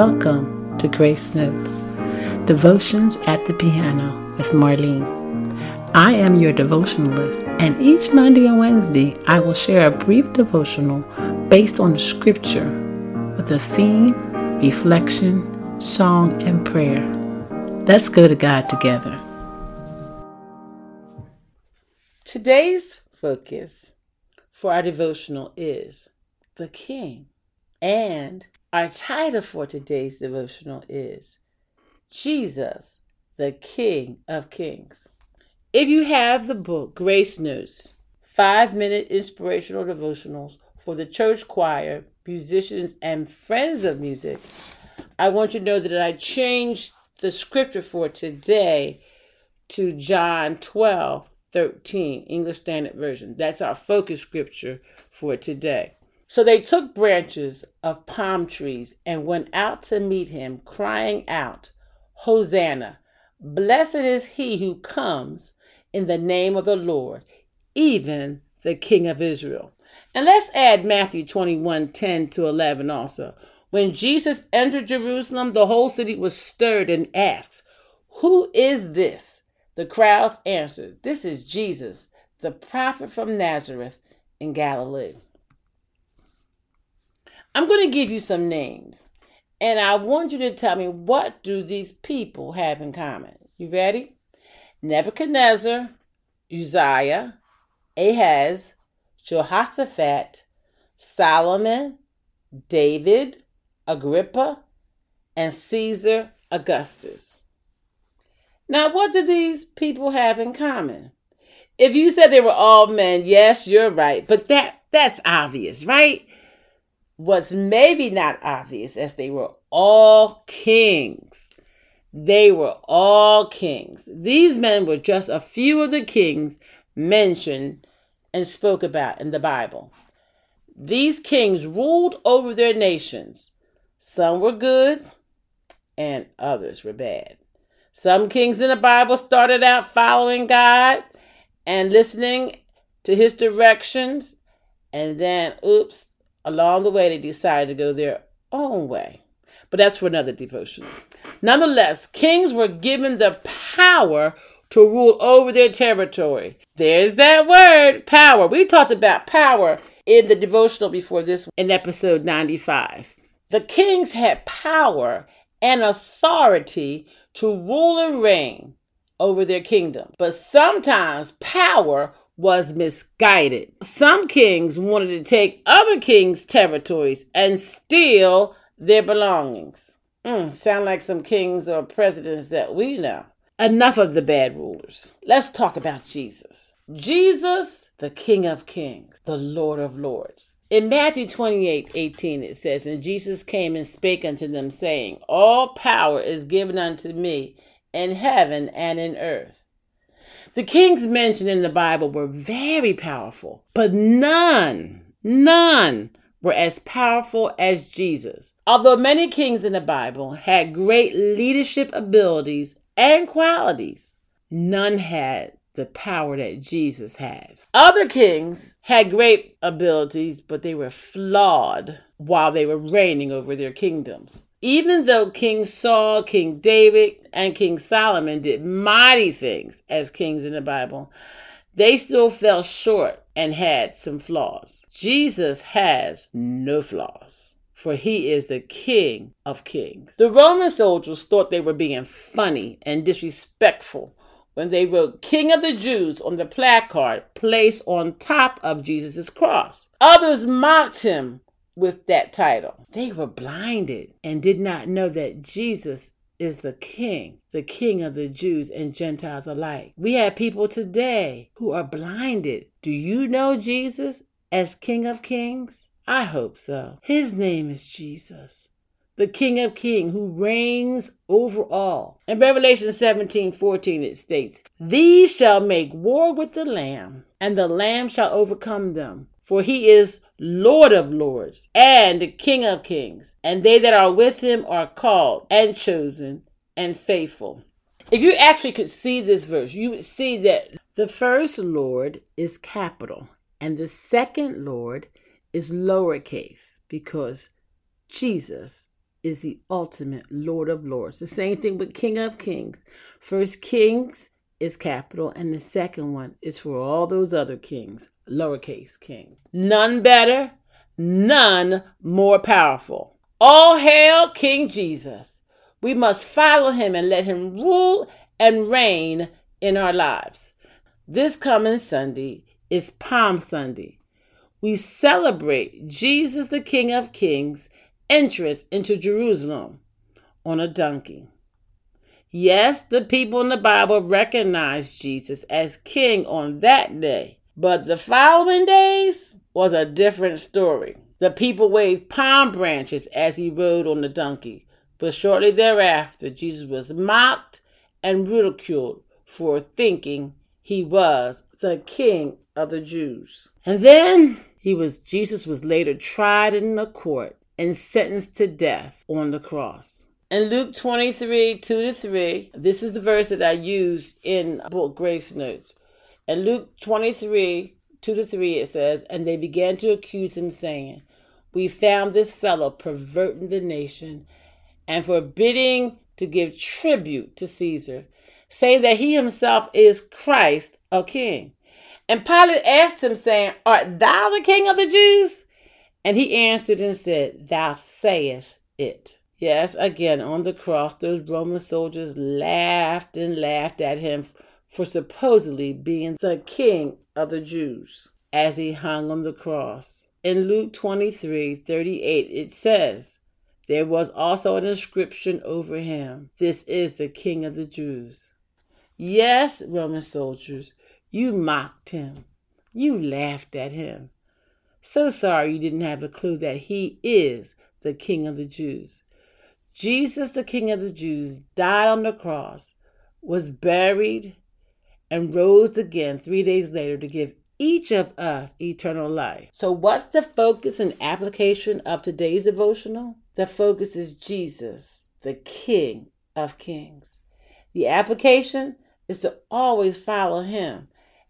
Welcome to Grace Notes, Devotions at the Piano with Marlene. I am your devotionalist, and each Monday and Wednesday I will share a brief devotional based on scripture with a theme, reflection, song, and prayer. Let's go to God together. Today's focus for our devotional is the King. And our title for today's devotional is Jesus, the King of Kings. If you have the book Grace Notes, five minute inspirational devotionals for the church choir, musicians, and friends of music, I want you to know that I changed the scripture for today to John 12 13, English Standard Version. That's our focus scripture for today. So they took branches of palm trees and went out to meet him, crying out, Hosanna! Blessed is he who comes in the name of the Lord, even the King of Israel. And let's add Matthew 21 10 to 11 also. When Jesus entered Jerusalem, the whole city was stirred and asked, Who is this? The crowds answered, This is Jesus, the prophet from Nazareth in Galilee. I'm going to give you some names, and I want you to tell me what do these people have in common. You ready? Nebuchadnezzar, Uzziah, Ahaz, Jehoshaphat, Solomon, David, Agrippa, and Caesar Augustus. Now, what do these people have in common? If you said they were all men, yes, you're right, but that that's obvious, right? What's maybe not obvious as they were all kings. They were all kings. These men were just a few of the kings mentioned and spoke about in the Bible. These kings ruled over their nations. Some were good and others were bad. Some kings in the Bible started out following God and listening to his directions, and then, oops, along the way they decided to go their own way. But that's for another devotion. Nonetheless, kings were given the power to rule over their territory. There's that word, power. We talked about power in the devotional before this in episode 95. The kings had power and authority to rule and reign over their kingdom. But sometimes power was misguided. Some kings wanted to take other kings' territories and steal their belongings. Mm, sound like some kings or presidents that we know. Enough of the bad rulers. Let's talk about Jesus. Jesus, the King of Kings, the Lord of Lords. In Matthew 28 18, it says, And Jesus came and spake unto them, saying, All power is given unto me in heaven and in earth. The kings mentioned in the Bible were very powerful, but none, none were as powerful as Jesus. Although many kings in the Bible had great leadership abilities and qualities, none had the power that Jesus has. Other kings had great abilities, but they were flawed while they were reigning over their kingdoms. Even though King Saul, King David, and King Solomon did mighty things as kings in the Bible, they still fell short and had some flaws. Jesus has no flaws for he is the King of kings. The Roman soldiers thought they were being funny and disrespectful when they wrote King of the Jews on the placard placed on top of Jesus' cross. Others mocked him with that title. They were blinded and did not know that Jesus is the King, the King of the Jews and Gentiles alike. We have people today who are blinded. Do you know Jesus as King of Kings? I hope so. His name is Jesus the King of Kings, who reigns over all. In Revelation 17 14, it states, These shall make war with the Lamb, and the Lamb shall overcome them. For he is Lord of lords and King of kings, and they that are with him are called and chosen and faithful. If you actually could see this verse, you would see that the first Lord is capital, and the second Lord is lowercase because Jesus is the ultimate Lord of Lords. The same thing with King of Kings. First Kings is capital, and the second one is for all those other kings, lowercase king. None better, none more powerful. All hail King Jesus. We must follow him and let him rule and reign in our lives. This coming Sunday is Palm Sunday. We celebrate Jesus, the King of Kings, entrance into Jerusalem on a donkey. Yes, the people in the Bible recognized Jesus as king on that day, but the following days was a different story. The people waved palm branches as he rode on the donkey, but shortly thereafter, Jesus was mocked and ridiculed for thinking he was the king of the Jews. And then he was Jesus was later tried in a court and sentenced to death on the cross. In Luke 23, 2 to 3, this is the verse that I used in book Grace Notes. In Luke 23, 2 to 3, it says, And they began to accuse him, saying, We found this fellow perverting the nation and forbidding to give tribute to Caesar, saying that he himself is Christ, a king. And Pilate asked him, saying, Art thou the king of the Jews? And he answered and said, Thou sayest it. Yes, again, on the cross, those Roman soldiers laughed and laughed at him for supposedly being the king of the Jews as he hung on the cross. In Luke 23 38, it says, There was also an inscription over him, This is the king of the Jews. Yes, Roman soldiers, you mocked him. You laughed at him. So sorry you didn't have a clue that he is the King of the Jews. Jesus, the King of the Jews, died on the cross, was buried, and rose again three days later to give each of us eternal life. So, what's the focus and application of today's devotional? The focus is Jesus, the King of Kings. The application is to always follow him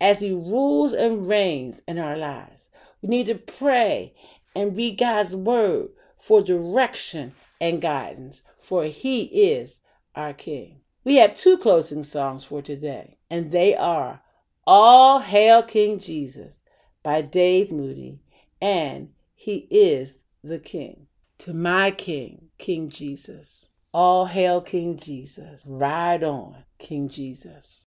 as he rules and reigns in our lives. We need to pray and read God's word for direction and guidance, for He is our King. We have two closing songs for today, and they are All Hail King Jesus by Dave Moody and He is the King. To my King, King Jesus. All hail King Jesus. Ride on, King Jesus.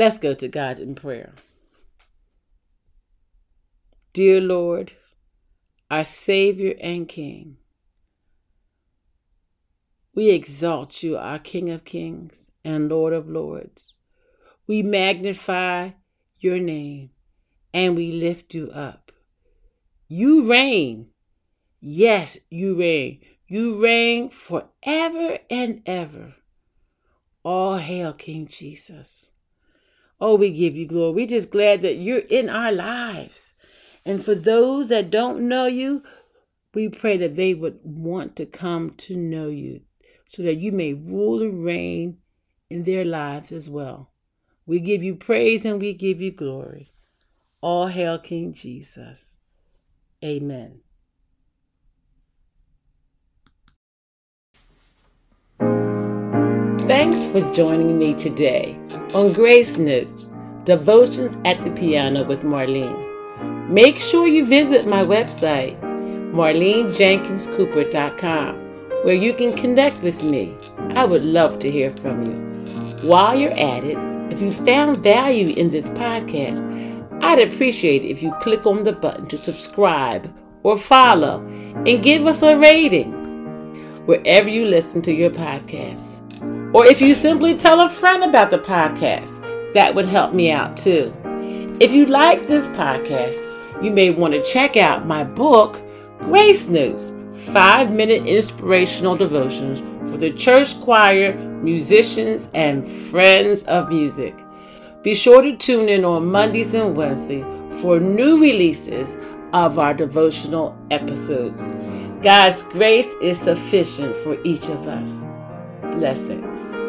Let's go to God in prayer. Dear Lord, our Savior and King, we exalt you, our King of Kings and Lord of Lords. We magnify your name and we lift you up. You reign. Yes, you reign. You reign forever and ever. All hail King Jesus. Oh, we give you glory. We're just glad that you're in our lives. And for those that don't know you, we pray that they would want to come to know you so that you may rule and reign in their lives as well. We give you praise and we give you glory. All hail King Jesus. Amen. Thanks for joining me today on Grace Notes Devotions at the Piano with Marlene. Make sure you visit my website, marlenejenkinscooper.com, where you can connect with me. I would love to hear from you. While you're at it, if you found value in this podcast, I'd appreciate it if you click on the button to subscribe or follow and give us a rating wherever you listen to your podcasts. Or if you simply tell a friend about the podcast, that would help me out too. If you like this podcast, you may want to check out my book, Grace Notes Five Minute Inspirational Devotions for the Church Choir, Musicians, and Friends of Music. Be sure to tune in on Mondays and Wednesdays for new releases of our devotional episodes. God's grace is sufficient for each of us. Blessings.